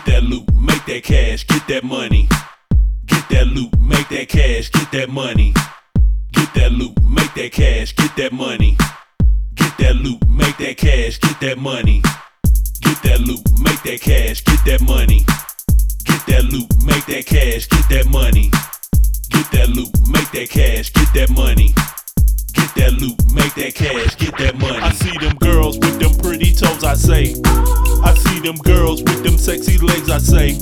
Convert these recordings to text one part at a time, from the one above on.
Get that loot, make that cash, get that money. Get that loot, make that cash, get that money. Get that loot, make that cash, get that money. Get that loot, make that cash, get that money. Get that loot, make that cash, get that money. Get that loot, make that cash, get that money. Get that loot, make that cash, get that money. That loot, make that cash, get that money. I see them girls with them pretty toes, I say. I see them girls with them sexy legs, I say.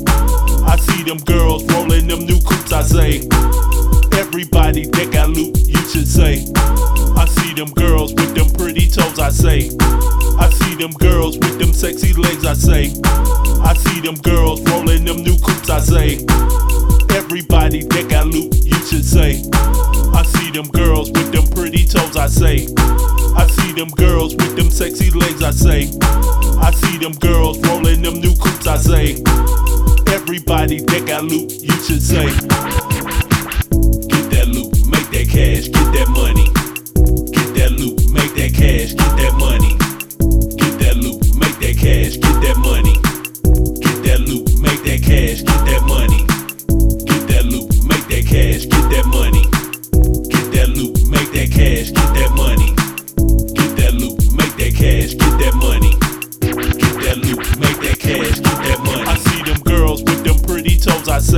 I see them girls rolling them new coupes, I say. Everybody that got loot, you should say. I see them girls with them pretty toes, I say. I see them girls with them sexy legs, I say. I see them girls rolling them new coupes, I say. Everybody that got loot, you should say. I see them girls with them pretty toes, I say. I see them girls with them sexy legs, I say. I see them girls rolling them new coupes, I say. Everybody that got loot, you should say. Get that loot, make that cash, get that money. Get that loot, make that cash,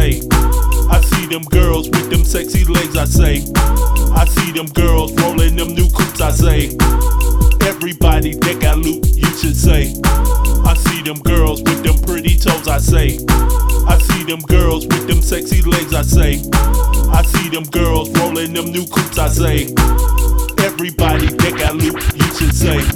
say. I see them girls with them sexy legs, I say. I see them girls rolling them new coupes, I say. Everybody that got loot, you should say. I see them girls with them pretty toes, I say. I see them girls with them sexy legs, I say. I see them girls rolling them new coupes, I say. Everybody that got loot, you should say.